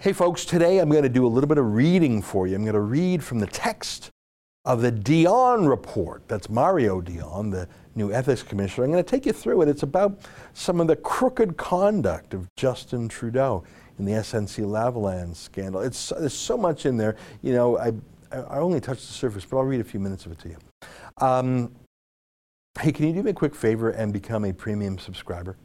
Hey, folks, today I'm going to do a little bit of reading for you. I'm going to read from the text of the Dion report. That's Mario Dion, the new ethics commissioner. I'm going to take you through it. It's about some of the crooked conduct of Justin Trudeau in the SNC Lavalin scandal. It's, there's so much in there. You know, I, I only touched the surface, but I'll read a few minutes of it to you. Um, hey, can you do me a quick favor and become a premium subscriber?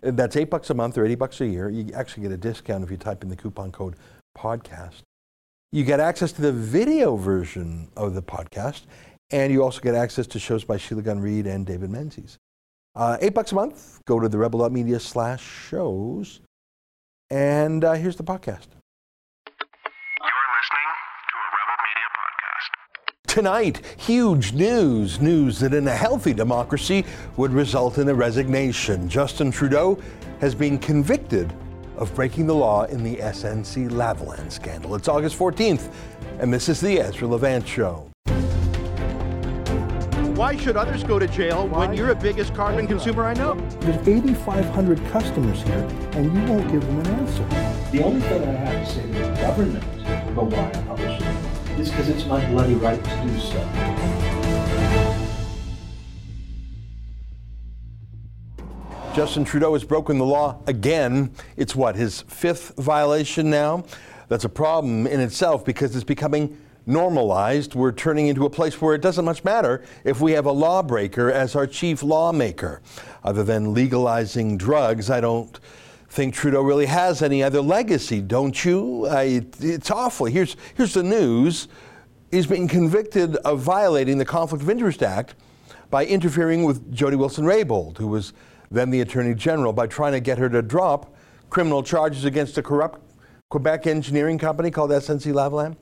That's eight bucks a month or 80 bucks a year. You actually get a discount if you type in the coupon code podcast. You get access to the video version of the podcast, and you also get access to shows by Sheila Gunn Reid and David Menzies. Uh, eight bucks a month. Go to the rebel.media slash shows. And uh, here's the podcast. Tonight, huge news. News that in a healthy democracy would result in a resignation. Justin Trudeau has been convicted of breaking the law in the SNC Lavalin scandal. It's August 14th, and this is the Ezra Levant Show. Why should others go to jail when you're the biggest carbon consumer I know? There's 8,500 customers here, and you won't give them an answer. The only thing I have to say to the government about why I publish is because it's my bloody right to do so. Justin Trudeau has broken the law again. It's what, his fifth violation now? That's a problem in itself because it's becoming normalized. We're turning into a place where it doesn't much matter if we have a lawbreaker as our chief lawmaker. Other than legalizing drugs, I don't think Trudeau really has any other legacy, don't you? Uh, it's awful. Here's, here's the news. He's been convicted of violating the Conflict of Interest Act by interfering with Jody Wilson-Raybould, who was then the Attorney General, by trying to get her to drop criminal charges against a corrupt Quebec engineering company called SNC Lavalin.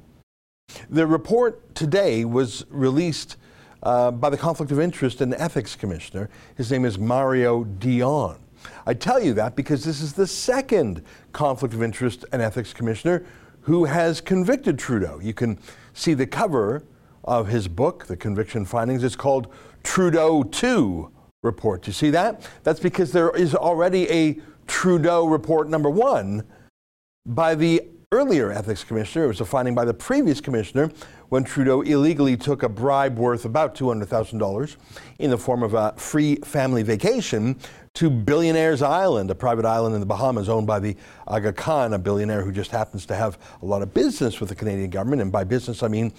The report today was released uh, by the Conflict of Interest and Ethics Commissioner. His name is Mario Dion. I tell you that because this is the second Conflict of Interest and Ethics Commissioner who has convicted Trudeau. You can see the cover of his book, The Conviction Findings. It's called Trudeau 2 Report. You see that? That's because there is already a Trudeau Report number one by the earlier ethics commissioner. It was a finding by the previous commissioner when Trudeau illegally took a bribe worth about $200,000 in the form of a free family vacation to Billionaires Island, a private island in the Bahamas owned by the Aga Khan, a billionaire who just happens to have a lot of business with the Canadian government. And by business, I mean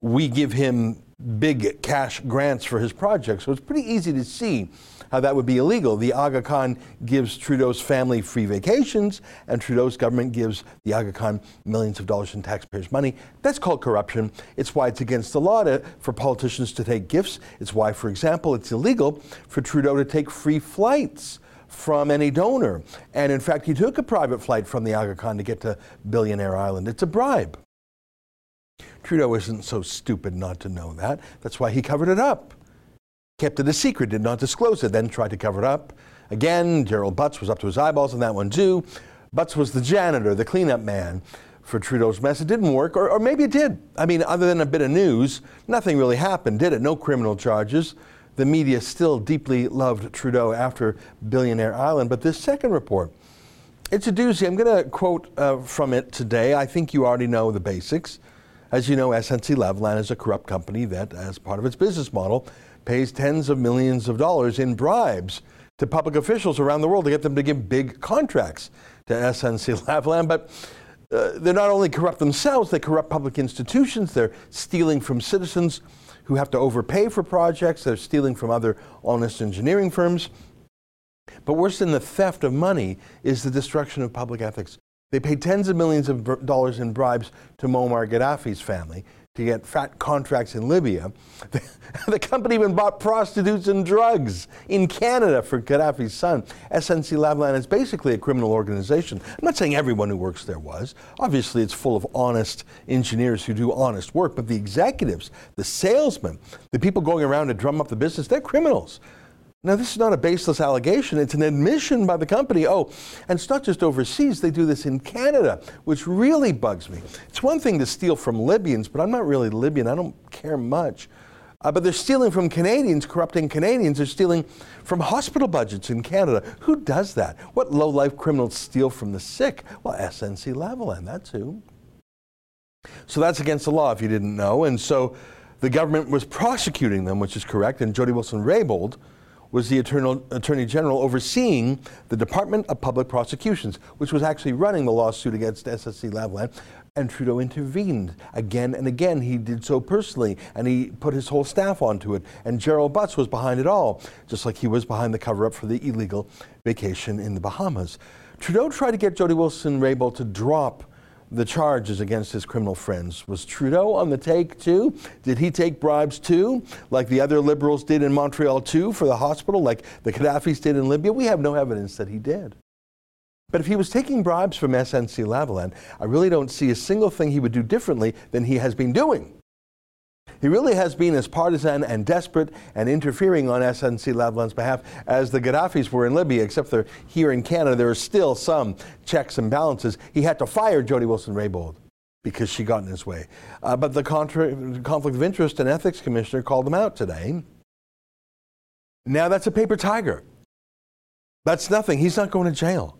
we give him big cash grants for his projects. So it's pretty easy to see how that would be illegal. The Aga Khan gives Trudeau's family free vacations, and Trudeau's government gives the Aga Khan millions of dollars in taxpayers' money. That's called corruption. It's why it's against the law to, for politicians to take gifts. It's why, for example, it's illegal for Trudeau to take free flights from any donor. And in fact, he took a private flight from the Aga Khan to get to Billionaire Island. It's a bribe. Trudeau isn't so stupid not to know that. That's why he covered it up kept it a secret, did not disclose it, then tried to cover it up. Again, Gerald Butts was up to his eyeballs in that one too. Butts was the janitor, the cleanup man for Trudeau's mess. It didn't work, or, or maybe it did. I mean, other than a bit of news, nothing really happened, did it? No criminal charges. The media still deeply loved Trudeau after Billionaire Island. But this second report, it's a doozy. I'm going to quote uh, from it today. I think you already know the basics. As you know, SNC Lavalin is a corrupt company that, as part of its business model, pays tens of millions of dollars in bribes to public officials around the world to get them to give big contracts to SNC Lavalin. But uh, they're not only corrupt themselves, they corrupt public institutions. They're stealing from citizens who have to overpay for projects. They're stealing from other honest engineering firms. But worse than the theft of money is the destruction of public ethics. They paid tens of millions of dollars in bribes to Muammar Gaddafi's family to get fat contracts in Libya. The, company even bought prostitutes and drugs in Canada for Gaddafi's son. SNC Lavalin is basically a criminal organization. I'm not saying everyone who works there was. Obviously, it's full of honest engineers who do honest work, but the executives, the salesmen, the people going around to drum up the business, they're criminals. Now, this is not a baseless allegation. It's an admission by the company. Oh, and it's not just overseas, they do this in Canada, which really bugs me. It's one thing to steal from Libyans, but I'm not really Libyan. I don't care much. Uh, but they're stealing from Canadians, corrupting Canadians. They're stealing from hospital budgets in Canada. Who does that? What low life criminals steal from the sick? Well, SNC Lavalin, that's who. So that's against the law if you didn't know. And so the government was prosecuting them, which is correct. And Jody Wilson-Raybould was the Attorney General overseeing the Department of Public Prosecutions, which was actually running the lawsuit against SNC Lavalin. And Trudeau intervened again and again. He did so personally, and he put his whole staff onto it. And Gerald Butts was behind it all, just like he was behind the cover up for the illegal vacation in the Bahamas. Trudeau tried to get Jody Wilson Raybould to drop the charges against his criminal friends. Was Trudeau on the take too? Did he take bribes too, like the other liberals did in Montreal too for the hospital, like the Gaddafis did in Libya? We have no evidence that he did. But if he was taking bribes from SNC Lavalin, I really don't see a single thing he would do differently than he has been doing. He really has been as partisan and desperate and interfering on SNC Lavalin's behalf as the Gaddafis were in Libya, except for here in Canada, there are still some checks and balances. He had to fire Jody Wilson-Raybould because she got in his way. Uh, but the contra- Conflict of Interest and Ethics Commissioner called them out today. Now that's a paper tiger. That's nothing. He's not going to jail.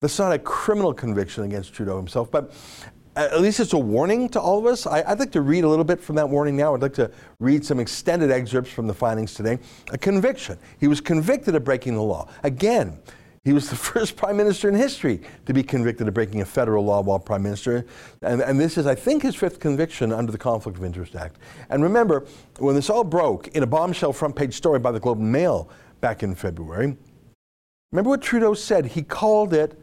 That's not a criminal conviction against Trudeau himself, but at least it's a warning to all of us. I, would like to read a little bit from that warning now. I'd like to read some extended excerpts from the findings today. A conviction. He was convicted of breaking the law. Again, he was the first prime minister in history to be convicted of breaking a federal law while prime minister. And, and, this is, I think, his fifth conviction under the Conflict of Interest Act. And remember, when this all broke in a bombshell front page story by the Globe and Mail back in February, remember what Trudeau said? He called it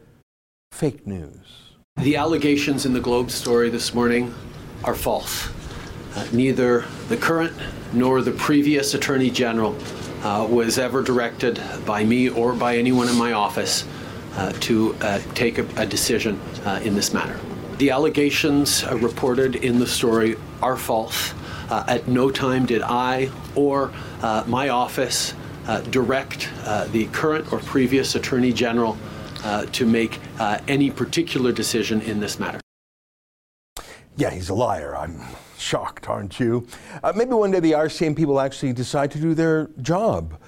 fake news. The allegations in the Globe story this morning are false. Uh, neither the current nor the previous Attorney General uh, was ever directed by me or by anyone in my office uh, to uh, take a, a decision uh, in this matter. The allegations uh, reported in the story are false. at no time did I or my office direct the current or previous Attorney General uh, to make uh, any particular decision in this matter. Yeah, he's a liar. I'm shocked, aren't you? Uh, maybe one day the RCMP will actually decide to do their job.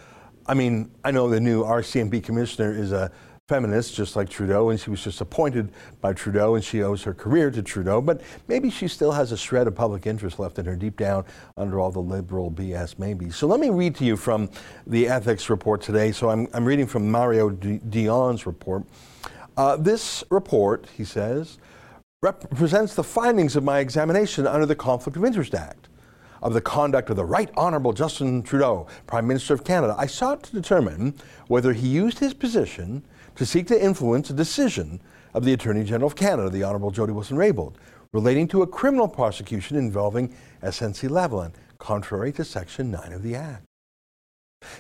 I mean, I know the new RCMP commissioner is a feminist, just like Trudeau, and she was just appointed by Trudeau, and she owes her career to Trudeau. But maybe she still has a shred of public interest left in her deep down under all the liberal BS, maybe. So let me read to you from the ethics report today. So I'm, I'm reading from Mario Dion's report. Uh, this report, he says, represents the findings of my examination under the Conflict of Interest Act of the conduct of the Right Honourable Justin Trudeau, Prime Minister of Canada. I sought to determine whether he used his position to seek to influence a decision of the Attorney General of Canada, the Honourable Jody Wilson-Raybould, relating to a criminal prosecution involving SNC Lavalin, contrary to Section 9 of the Act.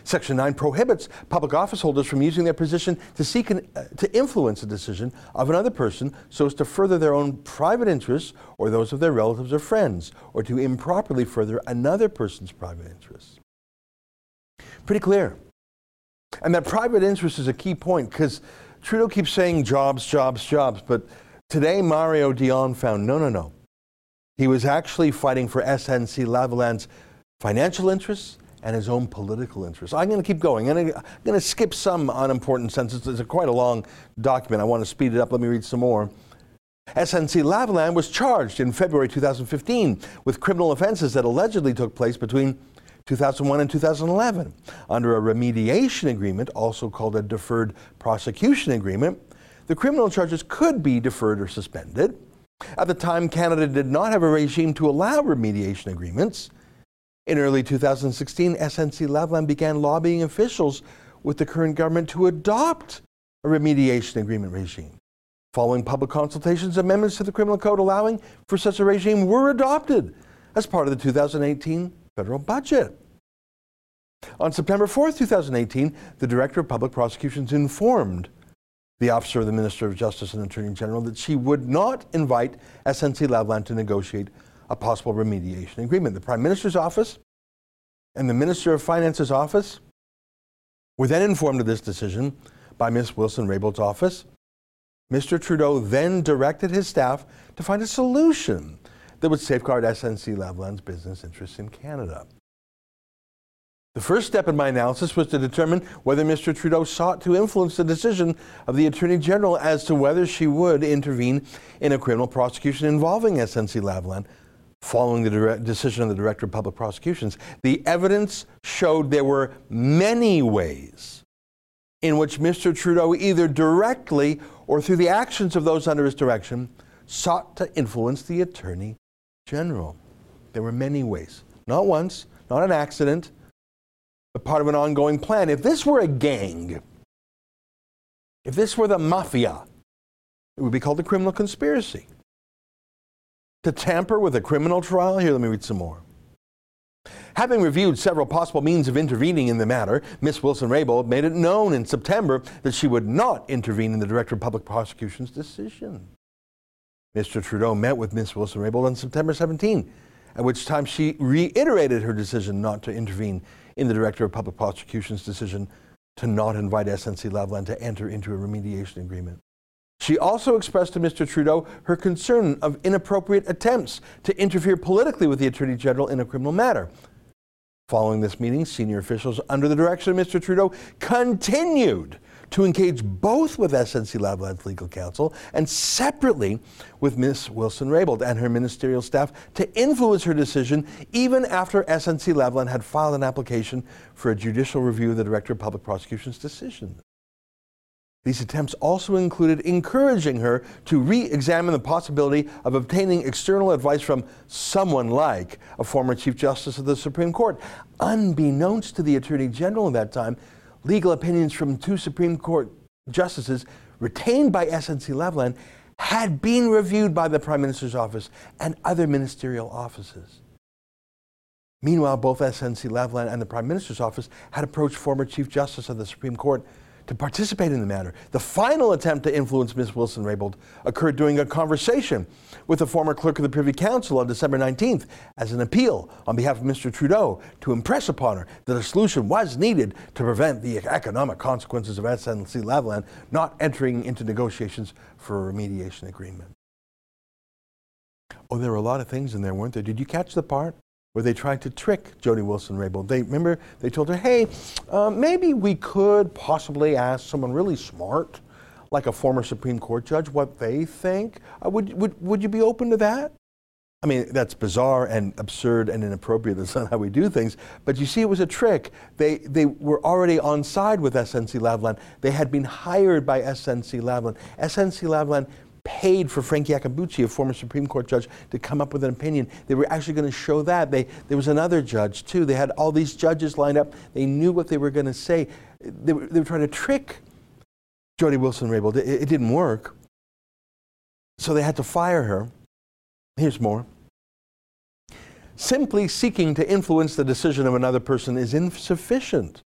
Section 9 prohibits public office holders from using their position to seek an, uh, to influence a decision of another person so as to further their own private interests or those of their relatives or friends, or to improperly further another person's private interests. Pretty clear. And that private interest is a key point because Trudeau keeps saying jobs, jobs, jobs. But today, Mario Dion found no, no, no. He was actually fighting for SNC Lavalin's financial interests and his own political interests. I'm going to keep going. I'm going to skip some unimportant sentences. It's quite a long document. I want to speed it up. Let me read some more. SNC Lavalin was charged in February 2015 with criminal offenses that allegedly took place between 2001 and 2011. Under a remediation agreement, also called a deferred prosecution agreement, the criminal charges could be deferred or suspended. At the time, Canada did not have a regime to allow remediation agreements. In early 2016, SNC Lavalin began lobbying officials with the current government to adopt a remediation agreement regime. Following public consultations, amendments to the criminal code allowing for such a regime were adopted as part of the 2018 federal budget. On September 4, 2018, the Director of Public Prosecutions informed the Officer of the Minister of Justice and Attorney General that she would not invite SNC Lavalin to negotiate a possible remediation agreement. The Prime Minister's office and the Minister of Finance's office were then informed of this decision by Ms. Wilson Raybould's office. Mr. Trudeau then directed his staff to find a solution that would safeguard SNC Lavalin's business interests in Canada. The first step in my analysis was to determine whether Mr. Trudeau sought to influence the decision of the Attorney General as to whether she would intervene in a criminal prosecution involving SNC Lavalin following the decision of the Director of Public Prosecutions. The evidence showed there were many ways in which Mr. Trudeau, either directly or through the actions of those under his direction, sought to influence the Attorney General. There were many ways. Not once, not an accident, but part of an ongoing plan. If this were a gang, if this were the mafia, it would be called a criminal conspiracy. To tamper with a criminal trial? Here, let me read some more. Having reviewed several possible means of intervening in the matter, Ms. Wilson Raybould made it known in September that she would not intervene in the Director of Public Prosecution's decision. Mr. Trudeau met with Ms. Wilson Raybould on September 17, at which time she reiterated her decision not to intervene in the Director of Public Prosecution's decision to not invite SNC Lavalin to enter into a remediation agreement. She also expressed to Mr. Trudeau her concern of inappropriate attempts to interfere politically with the Attorney General in a criminal matter. Following this meeting, senior officials under the direction of Mr. Trudeau continued to engage both with SNC Lavalin's legal counsel and separately with Ms. Wilson Raybould and her ministerial staff to influence her decision even after SNC Lavalin had filed an application for a judicial review of the Director of Public Prosecution's decision. These attempts also included encouraging her to re examine the possibility of obtaining external advice from someone like a former Chief Justice of the Supreme Court. Unbeknownst to the Attorney General at that time, legal opinions from two Supreme Court justices retained by SNC Lavalin had been reviewed by the Prime Minister's office and other ministerial offices. Meanwhile, both SNC Lavalin and the Prime Minister's office had approached former Chief Justice of the Supreme Court to participate in the matter. The final attempt to influence Ms. Wilson Raybould occurred during a conversation with the former clerk of the Privy Council on December 19th as an appeal on behalf of Mr. Trudeau to impress upon her that a solution was needed to prevent the economic consequences of SNC Lavalin not entering into negotiations for a remediation agreement. Oh, there were a lot of things in there, weren't there? Did you catch the part where they tried to trick Jody Wilson Raybould. They remember they told her, "Hey, uh, maybe we could possibly ask someone really smart, like a former Supreme Court judge, what they think. Uh, would would would you be open to that?" I mean, that's bizarre and absurd and inappropriate. That's not how we do things. But you see, it was a trick. They, they were already on side with SNC Lavalin. They had been hired by SNC Lavalin. SNC Lavalin paid for Frank Iacobucci, a former Supreme Court judge, to come up with an opinion. They were actually going to show that. They, there was another judge, too. They had all these judges lined up. They knew what they were going to say. They were, they were trying to trick Jody Wilson Raybould. It, it didn't work. So they had to fire her. Here's more. Simply seeking to influence the decision of another person is insufficient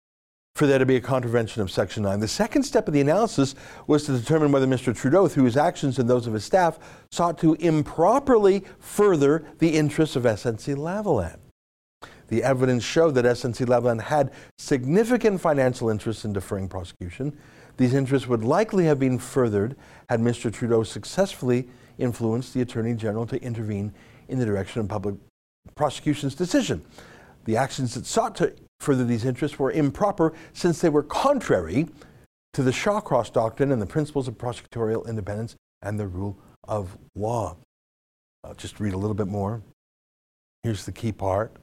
for there to be a contravention of Section 9. The second step of the analysis was to determine whether Mr. Trudeau, through his actions and those of his staff, sought to improperly further the interests of SNC Lavalin. The evidence showed that SNC Lavalin had significant financial interests in deferring prosecution. These interests would likely have been furthered had Mr. Trudeau successfully influenced the Attorney General to intervene in the direction of public prosecution's decision. The actions that sought to further these interests were improper since they were contrary to the Shawcross Doctrine and the principles of prosecutorial independence and the rule of law. I'll just read a little bit more. Here's the key part.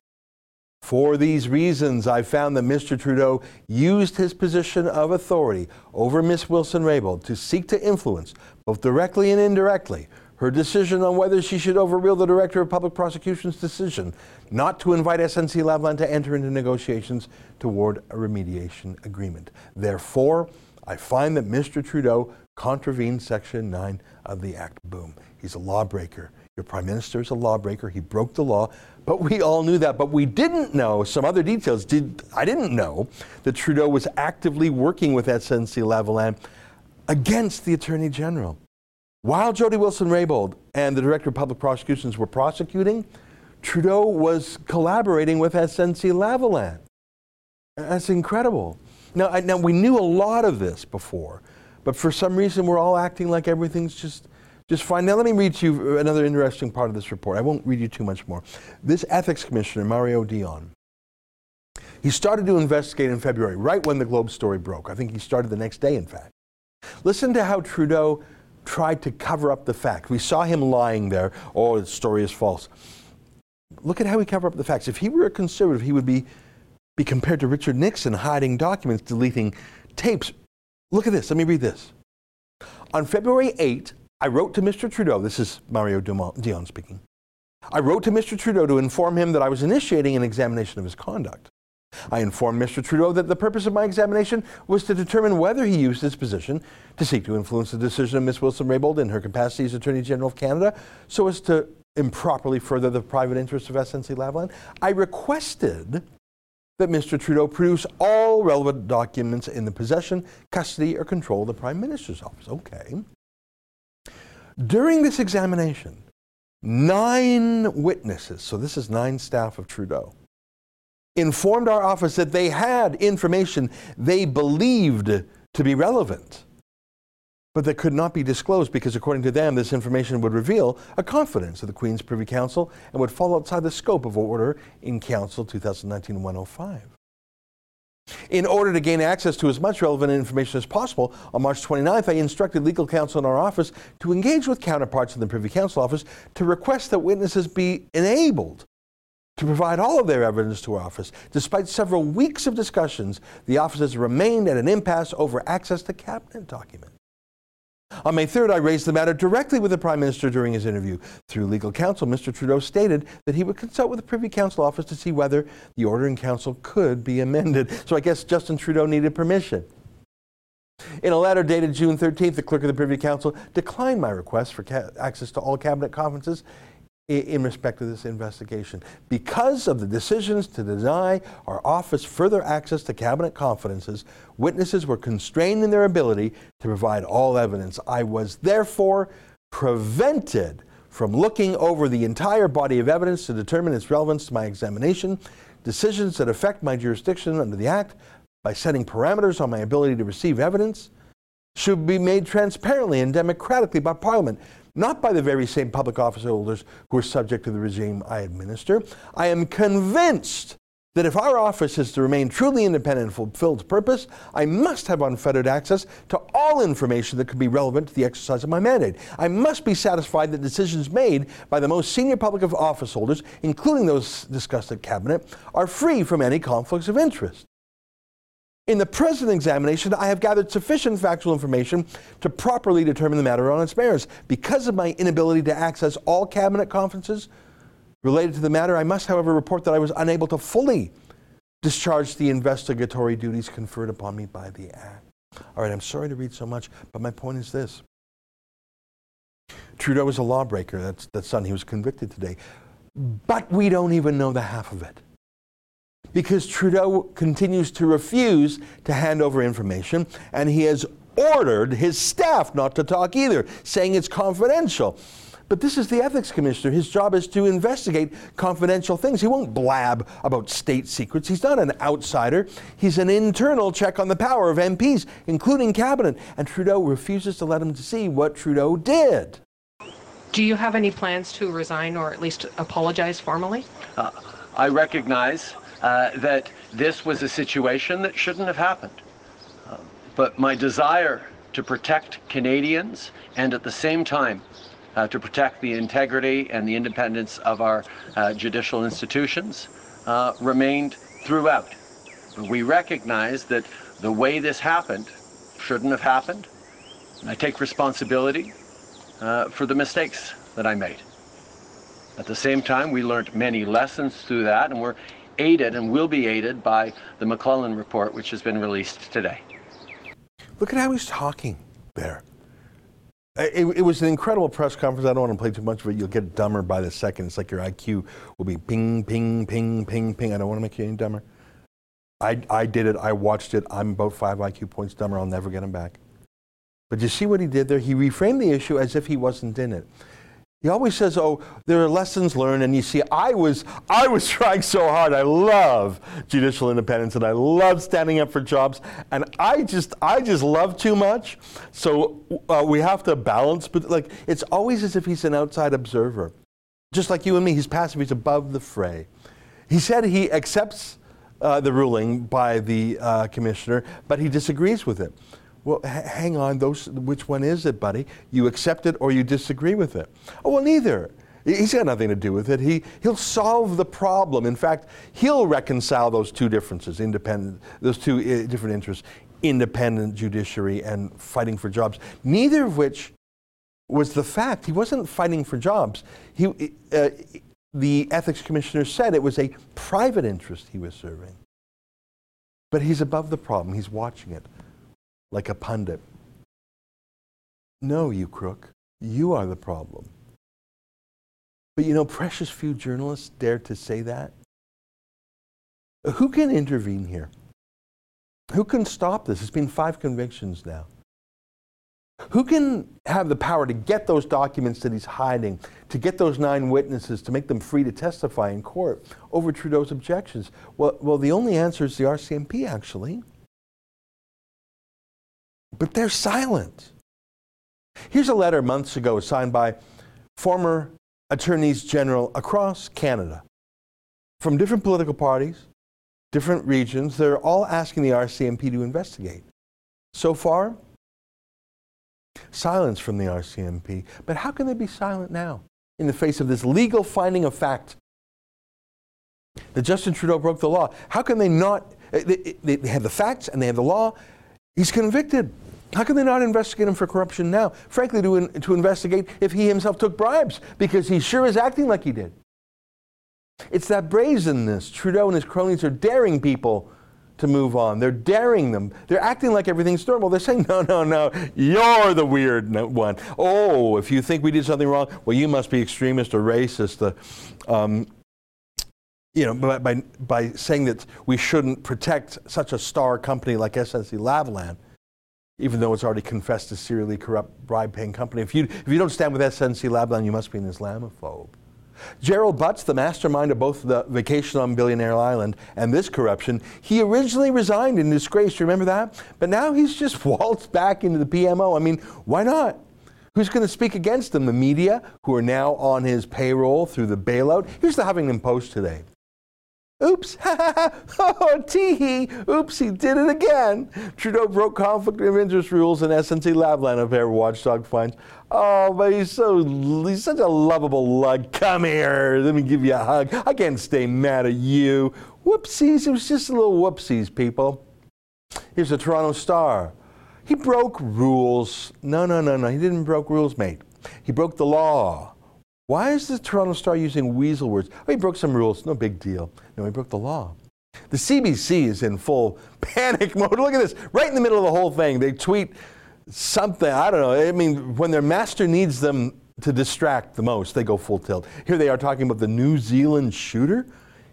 For these reasons, I found that Mr. Trudeau used his position of authority over Ms. Wilson Raybould to seek to influence, both directly and indirectly, her decision on whether she should overrule the Director of Public Prosecution's decision not to invite SNC Lavalin to enter into negotiations toward a remediation agreement. Therefore, I find that Mr. Trudeau contravened Section 9 of the Act. Boom. He's a lawbreaker. Your Prime Minister is a lawbreaker. He broke the law. But we all knew that. But we didn't know some other details. Did, I didn't know that Trudeau was actively working with SNC Lavalin against the Attorney General. While Jody Wilson Raybould and the Director of Public Prosecutions were prosecuting, Trudeau was collaborating with SNC Lavalin. That's incredible. Now, I, now, we knew a lot of this before, but for some reason we're all acting like everything's just, just fine. Now, let me read to you another interesting part of this report. I won't read you too much more. This ethics commissioner, Mario Dion, He started to investigate in February, right when the Globe story broke. I think he started the next day, in fact. Listen to how Trudeau tried to cover up the fact. We saw him lying there. Oh, the story is false. Look at how he covered up the facts. If he were a conservative, he would be, be compared to Richard Nixon, hiding documents, deleting tapes. Look at this. Let me read this. On February 8, I wrote to Mr. Trudeau. This is Mario Dion speaking. I wrote to Mr. Trudeau to inform him that I was initiating an examination of his conduct. I informed Mr. Trudeau that the purpose of my examination was to determine whether he used his position to seek to influence the decision of Ms. Wilson-Raybould in her capacity as Attorney General of Canada so as to improperly further the private interests of SNC Lavalin. I requested that Mr. Trudeau produce all relevant documents in the possession, custody, or control of the Prime Minister's office. Okay. During this examination, nine witnesses, so this is nine staff of Trudeau, informed our office that they had information they believed to be relevant, but that could not be disclosed because, according to them, this information would reveal a confidence of the Queen's Privy Council and would fall outside the scope of Order in Council 2019 105. In order to gain access to as much relevant information as possible, on March 29th, I instructed legal counsel in our office to engage with counterparts in the Privy Council office to request that witnesses be enabled to provide all of their evidence to our office. Despite several weeks of discussions, the office has remained at an impasse over access to cabinet documents. On May 3rd, I raised the matter directly with the Prime Minister during his interview. Through legal counsel, Mr. Trudeau stated that he would consult with the Privy Council office to see whether the order in council could be amended. So I guess Justin Trudeau needed permission. In a letter dated June 13th, the clerk of the Privy Council declined my request for access to all cabinet confidences in respect to this investigation. Because of the decisions to deny our office further access to cabinet confidences, witnesses were constrained in their ability to provide all evidence. I was therefore prevented from looking over the entire body of evidence to determine its relevance to my examination. Decisions that affect my jurisdiction under the Act by setting parameters on my ability to receive evidence should be made transparently and democratically by Parliament not by the very same public office holders who are subject to the regime I administer. I am convinced that if our office is to remain truly independent and fulfill its purpose, I must have unfettered access to all information that could be relevant to the exercise of my mandate. I must be satisfied that decisions made by the most senior public office holders, including those discussed at Cabinet, are free from any conflicts of interest. In the present examination, I have gathered sufficient factual information to properly determine the matter on its merits. Because of my inability to access all cabinet confidences related to the matter, I must, however, report that I was unable to fully discharge the investigatory duties conferred upon me by the Act. All right, I'm sorry to read so much, but my point is this. Trudeau was a lawbreaker. That's, that's son. He was convicted today. But we don't even know the half of it because Trudeau continues to refuse to hand over information, and he has ordered his staff not to talk either, saying it's confidential. But this is the ethics commissioner. His job is to investigate confidential things. He won't blab about state secrets. He's not an outsider. He's an internal check on the power of MPs, including cabinet. And Trudeau refuses to let him see what Trudeau did. Do you have any plans to resign or at least apologize formally? Uh, I recognize uh, that this was a situation that shouldn't have happened. Uh, but my desire to protect Canadians and at the same time uh, to protect the integrity and the independence of our uh, judicial institutions uh, remained throughout. But we recognize that the way this happened shouldn't have happened. And I take responsibility uh, for the mistakes that I made. At the same time, we learned many lessons through that, and we're aided and will be aided by the McLellan report, which has been released today. Look at how he's talking there. It, it, was an incredible press conference. I don't want to play too much of it. You'll get dumber by the second. It's like your IQ will be ping, ping, ping, ping, ping. I don't want to make you any dumber. I, I did it. I watched it. I'm about five IQ points dumber. I'll never get him back. But you see what he did there? He reframed the issue as if he wasn't in it. He always says, "Oh, there are lessons learned." And you see, I was I was trying so hard. I love judicial independence, and I love standing up for jobs. And I just I just love too much. So uh, we have to balance. But like, it's always as if he's an outside observer, just like you and me. He's passive. He's above the fray. He said he accepts uh, the ruling by the uh, commissioner, but he disagrees with it. Well, h- hang on, those, which one is it, buddy? You accept it or you disagree with it? Oh, well, neither. He's got nothing to do with it. He, he'll solve the problem. In fact, he'll reconcile those two differences, independent, those two uh, different interests, independent judiciary and fighting for jobs, neither of which was the fact. He wasn't fighting for jobs. He, uh, the ethics commissioner said it was a private interest he was serving. But he's above the problem. He's watching it like a pundit. No, you crook. You are the problem. But you know, precious few journalists dare to say that. Who can intervene here? Who can stop this? It's been five convictions now. Who can have the power to get those documents that he's hiding, to get those nine witnesses, to make them free to testify in court over Trudeau's objections? Well, well the only answer is the RCMP, actually. But they're silent. Here's a letter months ago signed by former attorneys general across Canada from different political parties, different regions. They're all asking the RCMP to investigate. So far, silence from the RCMP. But how can they be silent now in the face of this legal finding of fact that Justin Trudeau broke the law? How can they not? They, they, have the facts and they have the law. He's convicted. How can they not investigate him for corruption now? Frankly, to, in, to investigate if he himself took bribes, because he sure is acting like he did. It's that brazenness. Trudeau and his cronies are daring people to move on. They're daring them. They're acting like everything's normal. They're saying, no, no, no, you're the weird one. Oh, if you think we did something wrong, well, you must be extremist or racist. Um, you know, by, by, by saying that we shouldn't protect such a star company like SNC Lavalin even though it's already confessed to serially corrupt bribe-paying company. If you, if you don't stand with SNC Lavalin, you must be an Islamophobe. Gerald Butts, the mastermind of both the vacation on Billionaire Island and this corruption, he originally resigned in disgrace. Remember that? But now he's just waltzed back into the PMO. I mean, why not? Who's going to speak against him? The media, who are now on his payroll through the bailout. Here's the Huffington Post today. Oops, ha ha oh, tee oops, he did it again. Trudeau broke conflict of interest rules and SNC Lavalin affair watchdog finds. Oh, but he's so, he's such a lovable lug. Come here, let me give you a hug. I can't stay mad at you. Whoopsies, it was just a little whoopsies, people. Here's a Toronto Star. He broke rules. No, no, no, no, he didn't broke rules, mate. He broke the law. Why is the Toronto Star using weasel words? Oh, he broke some rules. No big deal. No, he broke the law. The CBC is in full panic mode. Look at this. Right in the middle of the whole thing, they tweet something. I don't know. I mean, when their master needs them to distract the most, they go full tilt. Here they are talking about the New Zealand shooter.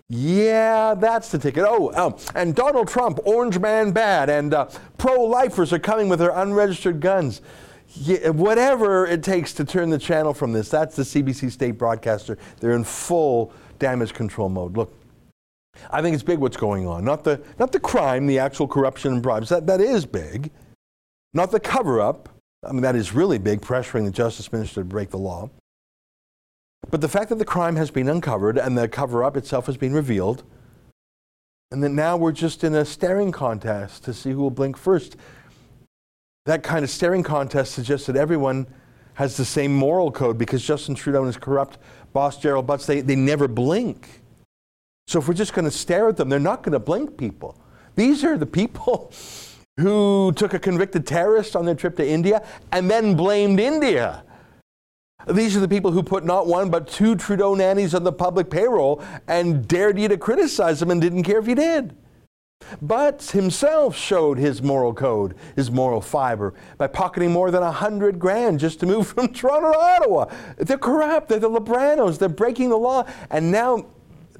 Yeah, that's the ticket. Oh, um, and Donald Trump, orange man bad, and uh, pro lifers are coming with their unregistered guns yeah, whatever it takes to turn the channel from this. That's the CBC state broadcaster. They're in full damage control mode. Look, I think it's big what's going on. Not the, not the crime, the actual corruption and bribes. That, that is big. Not the cover up. I mean, that is really big, pressuring the justice minister to break the law. But the fact that the crime has been uncovered and the cover up itself has been revealed, and that now we're just in a staring contest to see who will blink first that kind of staring contest suggests that everyone has the same moral code because Justin Trudeau and his corrupt boss Gerald Butts, they, they never blink. So if we're just going to stare at them, they're not going to blink people. These are the people who took a convicted terrorist on their trip to India and then blamed India. These are the people who put not one but two Trudeau nannies on the public payroll and dared you to criticize them and didn't care if you did. Butts himself showed his moral code, his moral fiber, by pocketing more than a hundred grand just to move from Toronto to Ottawa. They're corrupt, they're the Libranos, they're breaking the law, and now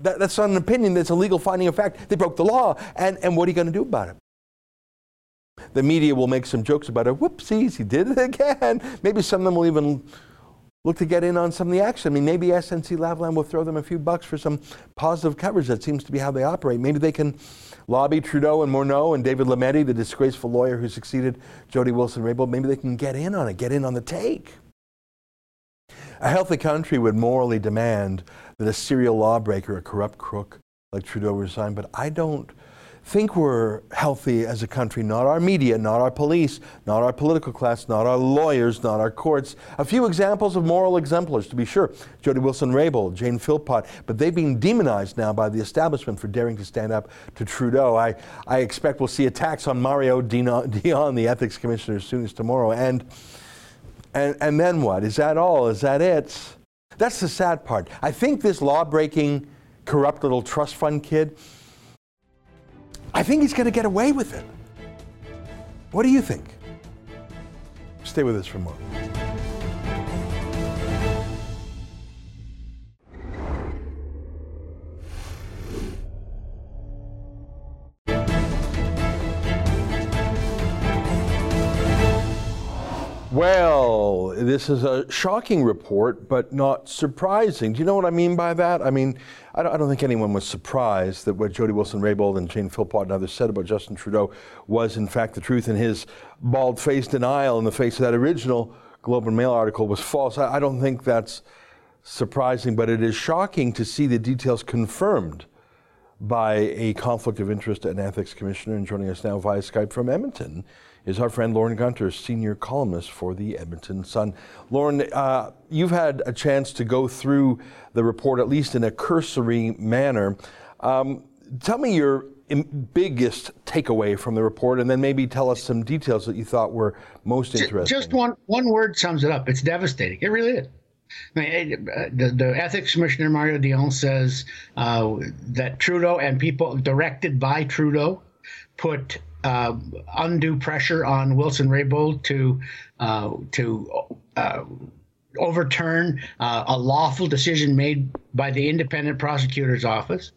that, that's not an opinion, that's a legal finding of fact. They broke the law, and, and what are you going to do about it? The media will make some jokes about it. Whoopsies, he did it again. Maybe some of them will even look to get in on some of the action. I mean, maybe SNC Lavalin will throw them a few bucks for some positive coverage. That seems to be how they operate. Maybe they can lobby Trudeau and Morneau and David Lametti, the disgraceful lawyer who succeeded Jody Wilson-Raybould. Maybe they can get in on it, get in on the take. A healthy country would morally demand that a serial lawbreaker, a corrupt crook, like Trudeau resign, but I don't think we're healthy as a country. Not our media, not our police, not our political class, not our lawyers, not our courts. A few examples of moral exemplars, to be sure. Jody Wilson-Raybould, Jane Philpott, but they've been demonized now by the establishment for daring to stand up to Trudeau. I, I expect we'll see attacks on Mario Dion, the ethics commissioner, as soon as tomorrow. And, and, and then what? Is that all? Is that it? That's the sad part. I think this law breaking, corrupt little trust fund kid I think he's going to get away with it. What do you think? Stay with us for more. Well, this is a shocking report, but not surprising. Do you know what I mean by that? I mean, I don't, think anyone was surprised that what Jody Wilson-Raybould and Jane Philpott and others said about Justin Trudeau was, in fact, the truth, and his bald-faced denial in the face of that original Globe and Mail article was false. I don't think that's surprising, but it is shocking to see the details confirmed by a conflict of interest and ethics commissioner. And joining us now via Skype from Edmonton is our friend Lorne Gunter, senior columnist for the Edmonton Sun. Lorne, uh, you've had a chance to go through the report, at least in a cursory manner. Um, tell me your biggest takeaway from the report, and then maybe tell us some details that you thought were most interesting. Just one one word sums it up. It's devastating. It really is. I mean, uh, the, the, ethics commissioner Mario Dion says uh, that Trudeau and people directed by Trudeau put uh, undue pressure on Wilson-Raybould to uh, to uh, overturn uh, a lawful decision made by the independent prosecutor's office.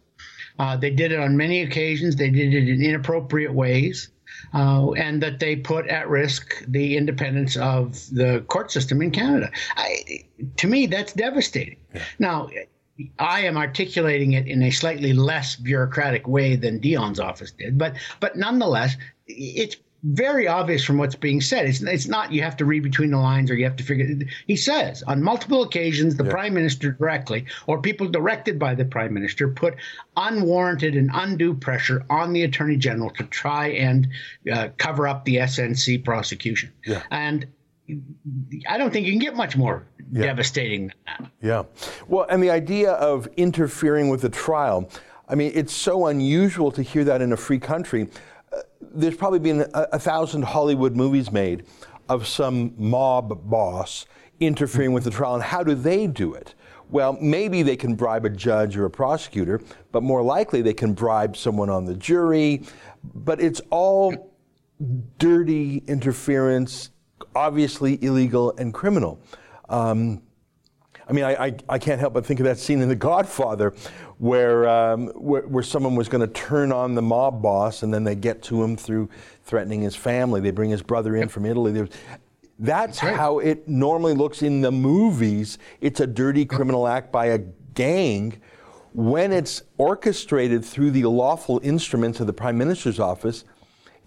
Uh, they did it on many occasions. They did it in inappropriate ways. Uh, and that they put at risk the independence of the court system in Canada. I, to me, that's devastating. Yeah. Now, I am articulating it in a slightly less bureaucratic way than Dion's office did, but but nonetheless, it's very obvious from what's being said. It's it's not you have to read between the lines or you have to figure. He says on multiple occasions the yeah. prime minister directly or people directed by the prime minister put unwarranted and undue pressure on the attorney general to try and uh, cover up the SNC prosecution. Yeah. And I don't think you can get much more yeah. devastating than that. Yeah. Well, and the idea of interfering with the trial, I mean, it's so unusual to hear that in a free country. Uh, there's probably been a, a, thousand Hollywood movies made of some mob boss interfering with the trial. And how do they do it? Well, maybe they can bribe a judge or a prosecutor, but more likely they can bribe someone on the jury. But it's all dirty interference obviously illegal and criminal. Um, I mean, I, I, I, can't help but think of that scene in The Godfather where, um, where, where, someone was going to turn on the mob boss and then they get to him through threatening his family. They bring his brother in from Italy. That's, that's right. how it normally looks in the movies. It's a dirty criminal act by a gang. When it's orchestrated through the lawful instruments of the Prime Minister's office,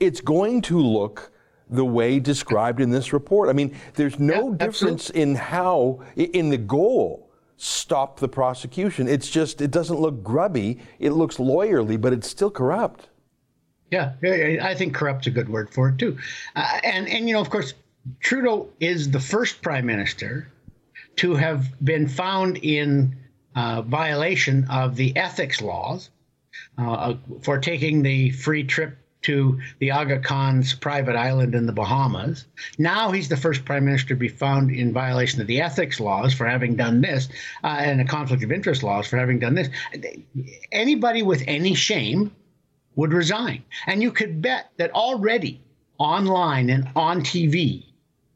it's going to look the way described in this report. I mean, there's no yeah, difference in how, in the goal, stop the prosecution. It's just, it doesn't look grubby. It looks lawyerly, but it's still corrupt. Yeah, I think corrupt's a good word for it too. Uh, and and you know, of course, Trudeau is the first prime minister to have been found in uh, violation of the ethics laws uh, for taking the free trip to the Aga Khan's private island in the Bahamas. Now he's the first prime minister to be found in violation of the ethics laws for having done this uh, and the conflict of interest laws for having done this. Anybody with any shame would resign. And you could bet that already online and on TV,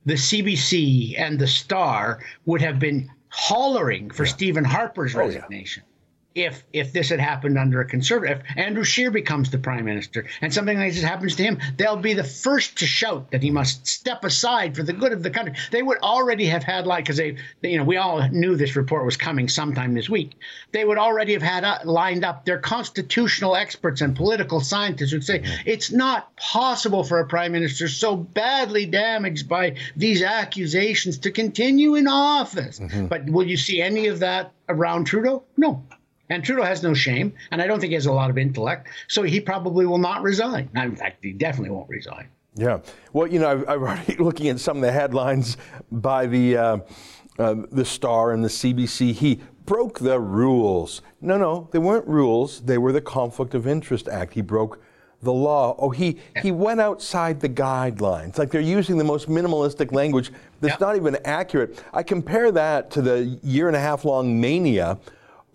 the CBC and the Star would have been hollering for yeah. Stephen Harper's oh, resignation. Yeah if if this had happened under a conservative, if Andrew Scheer becomes the prime minister and something like this happens to him, they'll be the first to shout that he must step aside for the good of the country. They would already have had like because they, you know, we all knew this report was coming sometime this week. They would already have had uh, lined up their constitutional experts and political scientists would say it's not possible for a prime minister so badly damaged by these accusations to continue in office. Mm-hmm. But will you see any of that around Trudeau? No. And Trudeau has no shame, and I don't think he has a lot of intellect, so he probably will not resign. In fact, he definitely won't resign. Yeah. Well, you know, I've, I've already looking at some of the headlines by the uh, uh, the Star and the CBC. He broke the rules. No, no, they weren't rules. They were the Conflict of Interest Act. He broke the law. Oh, he he went outside the guidelines. Like they're using the most minimalistic language that's Yeah. not even accurate. I compare that to the year and a half long mania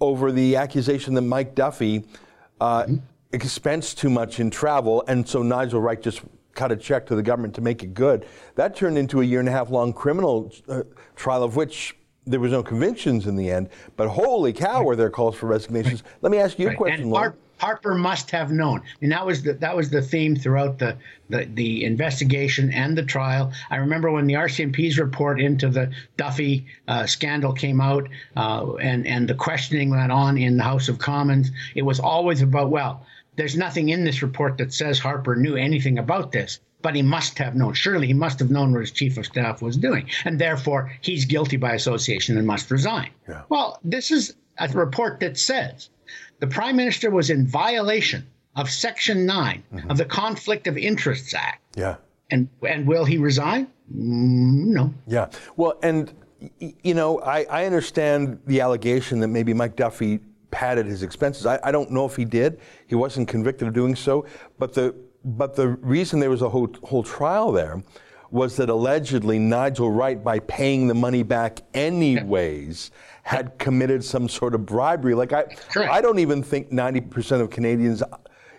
over the accusation that Mike Duffy uh, expensed too much in travel, and so Nigel Wright just cut a check to the government to make it good. That turned into a year and a half long criminal uh, trial, of which there was no convictions in the end. But holy cow, were there calls for resignations? Let me ask you a Right. question, And. Har- Harper must have known, and that was the that was the theme throughout the, the the investigation and the trial. I remember when the RCMP's report into the Duffy uh, scandal came out, uh, and and the questioning went on in the House of Commons. It was always about well, there's nothing in this report that says Harper knew anything about this. But he must have known. Surely he must have known what his chief of staff was doing, and therefore he's guilty by association and must resign. Well, this is a report that says the prime minister was in violation of Section 9 of the Conflict of Interests Act. yeah. And and will he resign? Mm, no. Yeah. Well, and you know, I, I understand the allegation that maybe Mike Duffy padded his expenses. I, I don't know if he did. He wasn't convicted of doing so. But the but the reason there was a whole whole trial there was that allegedly Nigel Wright, by paying the money back anyways, had committed some sort of bribery. Like I, Correct. I don't even think 90% of Canadians,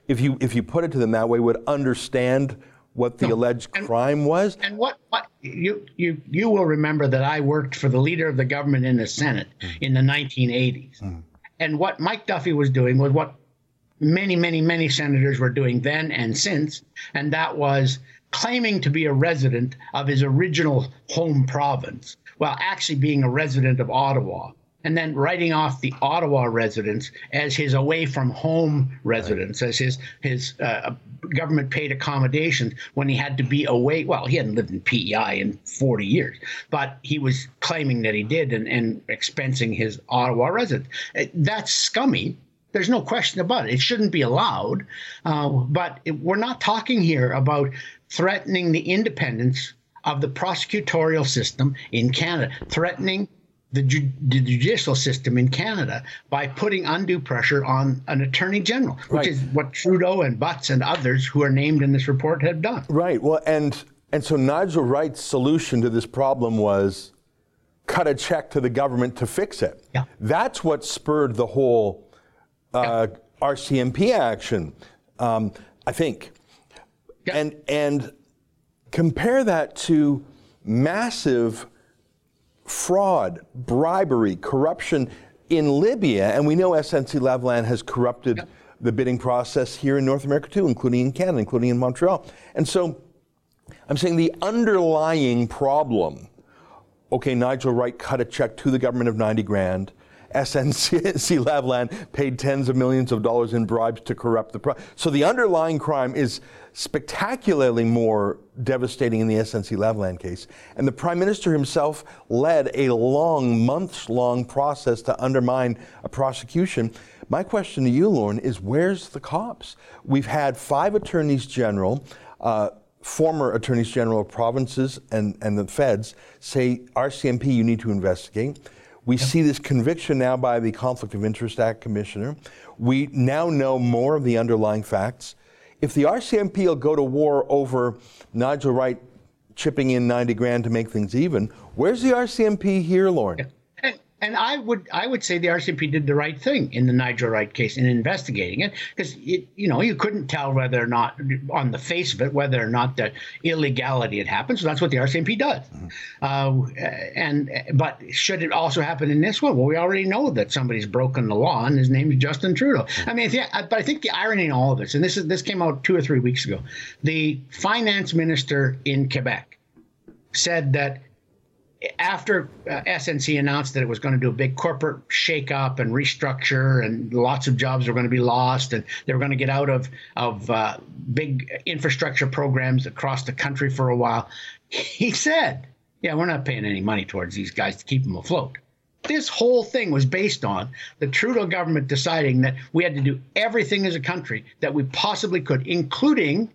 if you if you put it to them that way, would understand what the alleged crime was. And what, what you you you will remember that I worked for the leader of the government in the Senate hmm. in the 1980s. Hmm. And what Mike Duffy was doing was what many, many, many senators were doing then and since, and that was claiming to be a resident of his original home province while actually being a resident of Ottawa. And then writing off the Ottawa residence as his away from home residence, as his his uh, government paid accommodations when he had to be away. Well, he hadn't lived in PEI in 40 years, but he was claiming that he did and, and expensing his Ottawa residence. Uh, That's scummy. There's no question about it. It shouldn't be allowed. Uh, but it, we're not talking here about threatening the independence of the prosecutorial system in Canada, threatening the, ju- the judicial system in Canada by putting undue pressure on an attorney general, which Right. is what Trudeau and Butts and others who are named in this report have done. Right. Well, and and so Nigel Wright's solution to this problem was cut a check to the government to fix it. Yeah. That's what spurred the whole uh, RCMP action, um, I think. Yeah. And and compare that to massive fraud, bribery, corruption in Libya, and we know SNC Lavalin has corrupted the bidding process here in North America too, including in Canada, including in Montreal. And so I'm saying the underlying problem okay, Nigel Wright cut a check to the government of 90 grand. SNC Lavalin paid tens of millions of dollars in bribes to corrupt the pro. So the underlying crime is spectacularly more devastating in the SNC Lavalin case. And the Prime Minister himself led a long, months long process to undermine a prosecution. My question to you, Lorne, is where's the cops? We've had five attorneys general. Uh, former attorneys general of provinces and, and the feds say, RCMP, you need to investigate. We see this conviction now by the Conflict of Interest Act commissioner. We now know more of the underlying facts. If the RCMP will go to war over Nigel Wright chipping in 90 grand to make things even, where's the RCMP here, Lorne? And, and I would I would say the RCMP did the right thing in the Nigel Wright case in investigating it because you know you couldn't tell whether or not on the face of it whether or not the illegality had happened. So that's what the RCMP does. Uh, and but should it also happen in this one? Well, we already know that somebody's broken the law, and his name is Justin Trudeau. I mean, yeah, but I think the irony in all of this, and this is this came out two or three weeks ago, the finance minister in Quebec said that after uh, SNC announced that it was going to do a big corporate shakeup and restructure, and lots of jobs were going to be lost, and they were going to get out of of uh, big infrastructure programs across the country for a while, he said, "Yeah, we're not paying any money towards these guys to keep them afloat." this whole thing was based on the Trudeau government deciding that we had to do everything as a country that we possibly could, including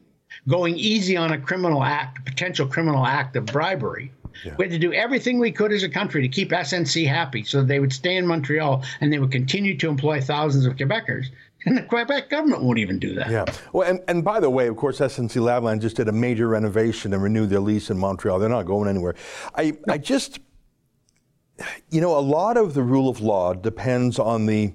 going easy on a criminal act, potential criminal act of bribery. Yeah. We had to do everything we could as a country to keep SNC happy so they would stay in Montreal and they would continue to employ thousands of Quebecers. And the Quebec government won't even do that. Yeah. Well, and, and by the way, of course, SNC Lavalin just did a major renovation and renewed their lease in Montreal. They're not going anywhere. I. I just, you know, a lot of the rule of law depends on the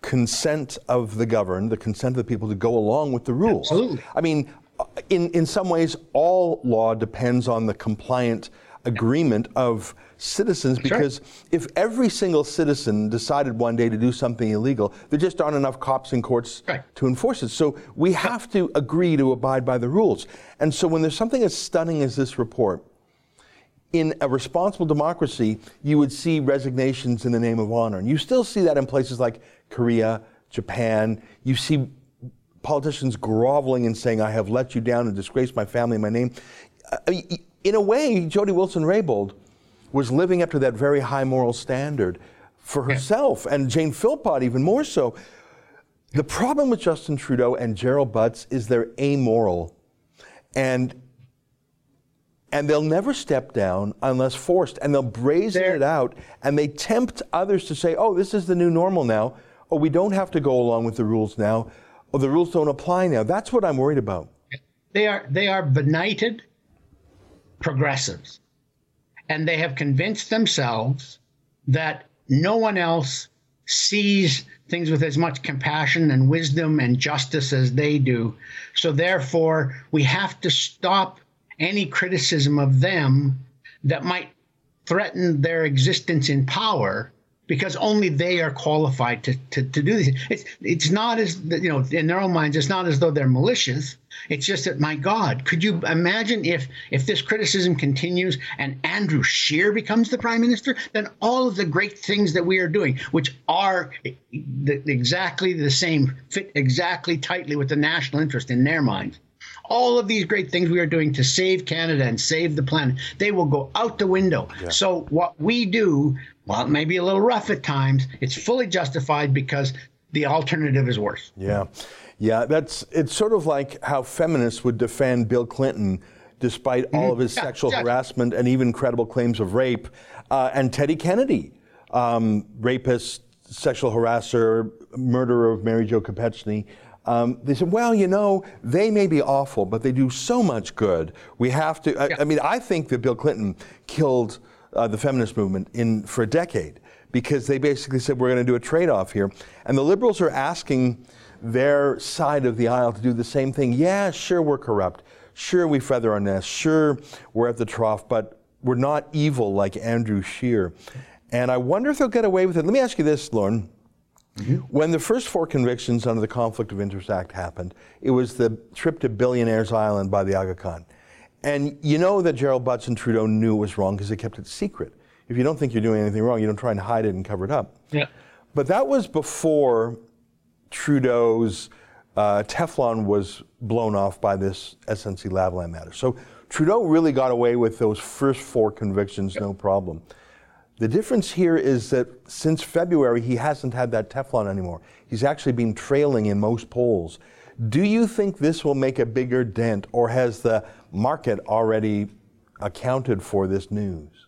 consent of the governed, the consent of the people to go along with the rules. Absolutely. I mean, uh, in, in some ways, all law depends on the compliant agreement of citizens because right. if every single citizen decided one day to do something illegal, there just aren't enough cops and courts right. to enforce it. So we have to agree to abide by the rules. And so when there's something as stunning as this report, in a responsible democracy, you would see resignations in the name of honor. And you still see that in places like Korea, Japan. You see politicians groveling and saying, I have let you down and disgraced my family and my name. Uh, in a way, Jody Wilson-Raybould was living up to that very high moral standard for herself, and Jane Philpott even more so. The problem with Justin Trudeau and Gerald Butts is they're amoral. And and they'll never step down unless forced, and they'll brazen They're, it out, and they tempt others to say, "Oh, this is the new normal now. Oh, we don't have to go along with the rules now. Oh, the rules don't apply now." That's what I'm worried about. They are they are benighted progressives, and they have convinced themselves that no one else sees things with as much compassion and wisdom and justice as they do. So therefore, we have to stop any criticism of them that might threaten their existence in power because only they are qualified to, to, to do this. It's, it's not as, you know, in their own minds, it's not as though they're malicious. It's just that, my God, could you imagine if, if this criticism continues and Andrew Scheer becomes the prime minister? Then all of the great things that we are doing, which are the, exactly the same, fit exactly tightly with the national interest in their minds, all of these great things we are doing to save Canada and save the planet, they will go out the window. Yeah. So what we do, while it may be a little rough at times, it's fully justified because the alternative is worse. Yeah. Yeah, that's it's sort of like how feminists would defend Bill Clinton despite mm-hmm. all of his yeah, sexual exactly. harassment and even credible claims of rape, uh, and Teddy Kennedy, um, rapist, sexual harasser, murderer of Mary Jo Kopechne. Um, they said, well, you know, they may be awful, but they do so much good. We have to. I, yeah. I mean, I think that Bill Clinton killed uh, the feminist movement in for a decade because they basically said we're going to do a trade-off here, and the liberals are asking their side of the aisle to do the same thing. Yeah, sure, we're corrupt. Sure, we feather our nest. Sure, we're at the trough, but we're not evil like Andrew Scheer. And I wonder if they'll get away with it. Let me ask you this, Lorne. Mm-hmm. When the first four convictions under the Conflict of Interest Act happened, it was the trip to Billionaires Island by the Aga Khan. And you know that Gerald Butts and Trudeau knew it was wrong because they kept it secret. If you don't think you're doing anything wrong, you don't try and hide it and cover it up. Yeah. But that was before Trudeau's uh, Teflon was blown off by this SNC Lavalin matter. So Trudeau really got away with those first four convictions, no problem. The difference here is that since February, he hasn't had that Teflon anymore. He's actually been trailing in most polls. Do you think this will make a bigger dent, or has the market already accounted for this news?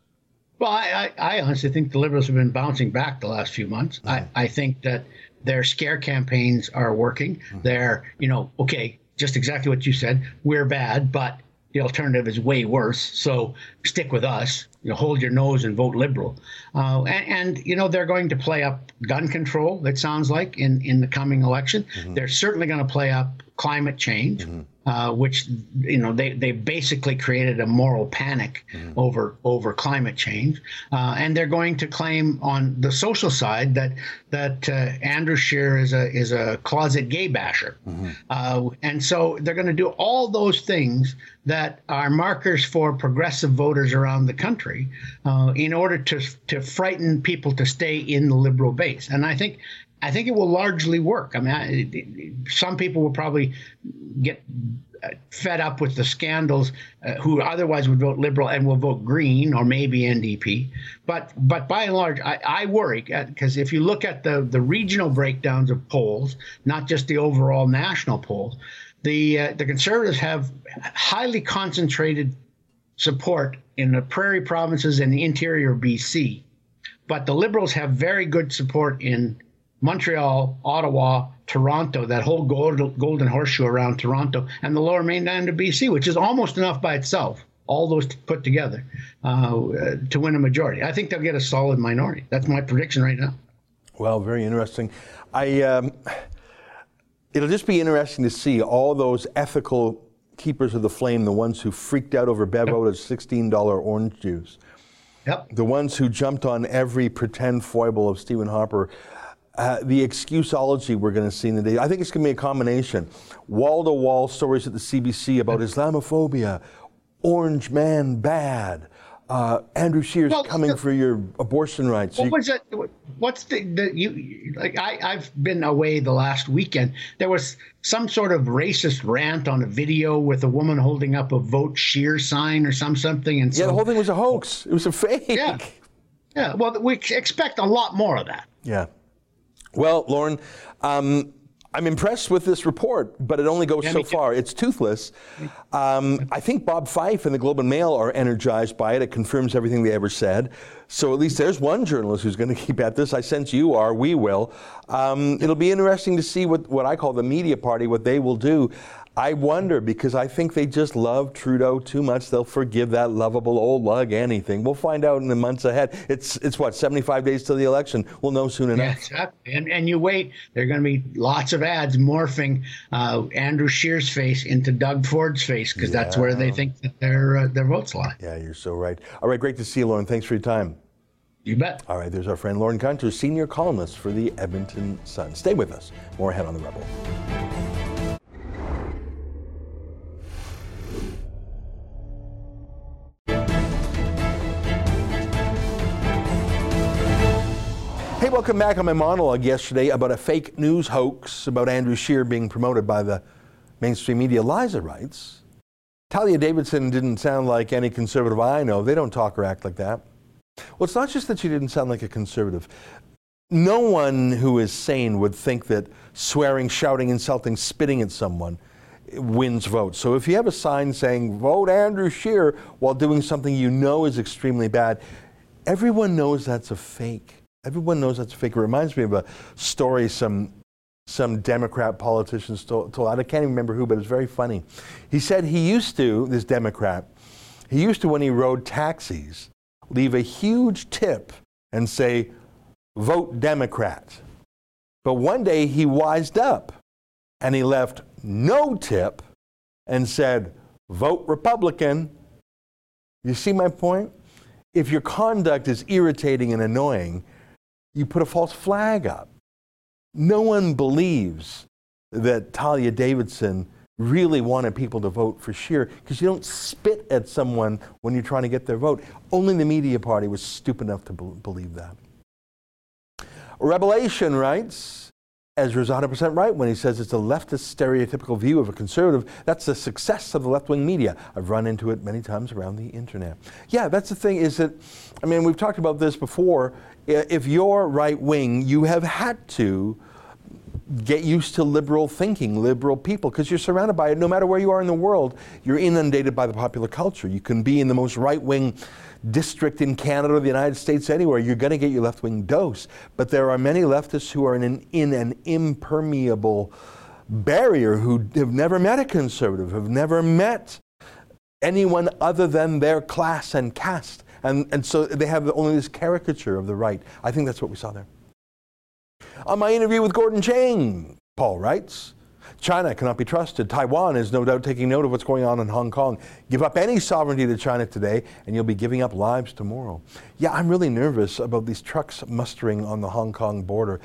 Well, I, I, I honestly think the Liberals have been bouncing back the last few months. Mm-hmm. I, I think that their scare campaigns are working. Mm-hmm. They're, you know, okay, just exactly what you said. We're bad, but the alternative is way worse. So stick with us. You know, hold your nose and vote liberal. Uh, and, and, you know they're going to play up gun control. It sounds like in in the coming election, mm-hmm. they're certainly going to play up climate change. Mm-hmm uh, which you know they, they basically created a moral panic mm-hmm. over over climate change, uh, and they're going to claim on the social side that that uh, Andrew Scheer is a is a closet gay basher, mm-hmm. Uh, and so they're going to do all those things that are markers for progressive voters around the country uh, in order to to frighten people to stay in the liberal base, and I think I think it will largely work. I mean, I, some people will probably get uh, fed up with the scandals uh, who otherwise would vote liberal and will vote green or maybe NDP. But but by and large, I, I worry because if you look at the the regional breakdowns of polls, not just the overall national polls, the uh, the conservatives have highly concentrated support in the prairie provinces and the interior BC, but the liberals have very good support in Montreal, Ottawa, Toronto, that whole gold, golden horseshoe around Toronto, and the lower mainland of BC, which is almost enough by itself, all those put together, uh, to win a majority. I think they'll get a solid minority. That's my prediction right now. Well, very interesting. I, um, it'll just be interesting to see all those ethical keepers of the flame, the ones who freaked out over Bev yep. $16 orange juice. Yep. The ones who jumped on every pretend foible of Stephen Harper uh, the excuseology we're going to see in the day. I think it's going to be a combination. Wall to wall stories at the CBC about Islamophobia, Orange Man bad, uh, Andrew Scheer's well, coming the, for your abortion rights. What was it? What's the, the you like? I I've been away the last weekend. There was some sort of racist rant on a video with a woman holding up a vote Scheer sign or some something. And so, yeah, the whole thing was a hoax. It was a fake. Yeah, yeah. Well, we expect a lot more of that. Yeah. Well, Lorne. um, I'm impressed with this report, but it only goes yeah, so far. It's toothless. Um, I think Bob Fife and the Globe and Mail are energized by it. It confirms everything they ever said. So at least there's one journalist who's going to keep at this. I sense you are. We will. Um, it'll be interesting to see what, what I call the media party, what they will do. I wonder because I think they just love Trudeau too much. They'll forgive that lovable old lug anything. We'll find out in the months ahead. It's it's what 75 days till the election. We'll know soon enough. Yeah, and and you wait. There are going to be lots of ads morphing uh, Andrew Scheer's face into Doug Ford's face because yeah. that's where they think that their uh, their votes lie. Yeah, you're so right. All right, great to see you, Lorne. Thanks for your time. You bet. All right, there's our friend Lorne Gunter, senior columnist for the Edmonton Sun. Stay with us. More ahead on the Rebel. Welcome back on my monologue yesterday about a fake news hoax about Andrew Scheer being promoted by the mainstream media. Liza writes Talia Davidson didn't sound like any conservative I know. They don't talk or act like that. Well, it's not just that she didn't sound like a conservative. No one who is sane would think that swearing, shouting, insulting, spitting at someone wins votes. So if you have a sign saying, vote Andrew Scheer, while doing something you know is extremely bad, everyone knows that's a fake. Everyone knows that's a fake. It reminds me of a story some some Democrat politicians told, told. I can't even remember who, but it's very funny. He said he used to, this Democrat, he used to, when he rode taxis, leave a huge tip and say, vote Democrat. But one day he wised up and he left no tip and said, vote Republican. You see my point? If your conduct is irritating and annoying, you put a false flag up. No one believes that Talia Davidson really wanted people to vote for Scheer because you don't spit at someone when you're trying to get their vote. Only the media party was stupid enough to be- believe that. Revelation writes Ezra's 100% right when he says it's a leftist stereotypical view of a conservative. That's the success of the left wing media. I've run into it many times around the internet. Yeah, that's the thing is that, I mean, we've talked about this before. If you're right wing, you have had to get used to liberal thinking, liberal people, because you're surrounded by it. No matter where you are in the world, you're inundated by the popular culture. You can be in the most right wing district in Canada the United States, anywhere, you're going to get your left wing dose. But there are many leftists who are in an, in an impermeable barrier who have never met a conservative, have never met anyone other than their class and caste. And, and so they have only this caricature of the right. I think that's what we saw there. On my interview with Gordon Chang, Paul writes, China cannot be trusted. Taiwan is no doubt taking note of what's going on in Hong Kong. Give up any sovereignty to China today, and you'll be giving up lives tomorrow. Yeah, I'm really nervous about these trucks mustering on the Hong Kong border.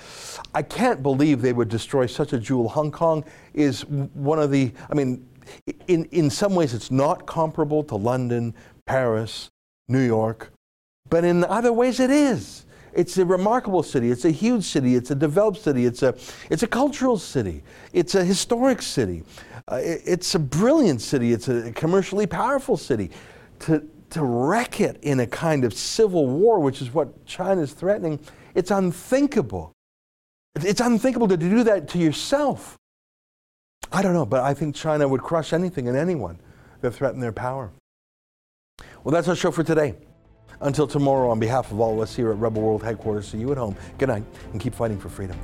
I can't believe they would destroy such a jewel. Hong Kong is one of the, I mean, in, in some ways it's not comparable to London, Paris, New York, but in other ways it is. It's a remarkable city. It's a huge city. It's a developed city. It's a, it's a cultural city. It's a historic city. Uh, it- it's a brilliant city. It's a commercially powerful city. To, to wreck it in a kind of civil war, which is what China is threatening, it's unthinkable. It's unthinkable to do that to yourself. I don't know, but I think China would crush anything and anyone that threatened their power. Well, that's our show for today. Until tomorrow, on behalf of all of us here at Rebel World Headquarters, see you at home. Good night, and keep fighting for freedom.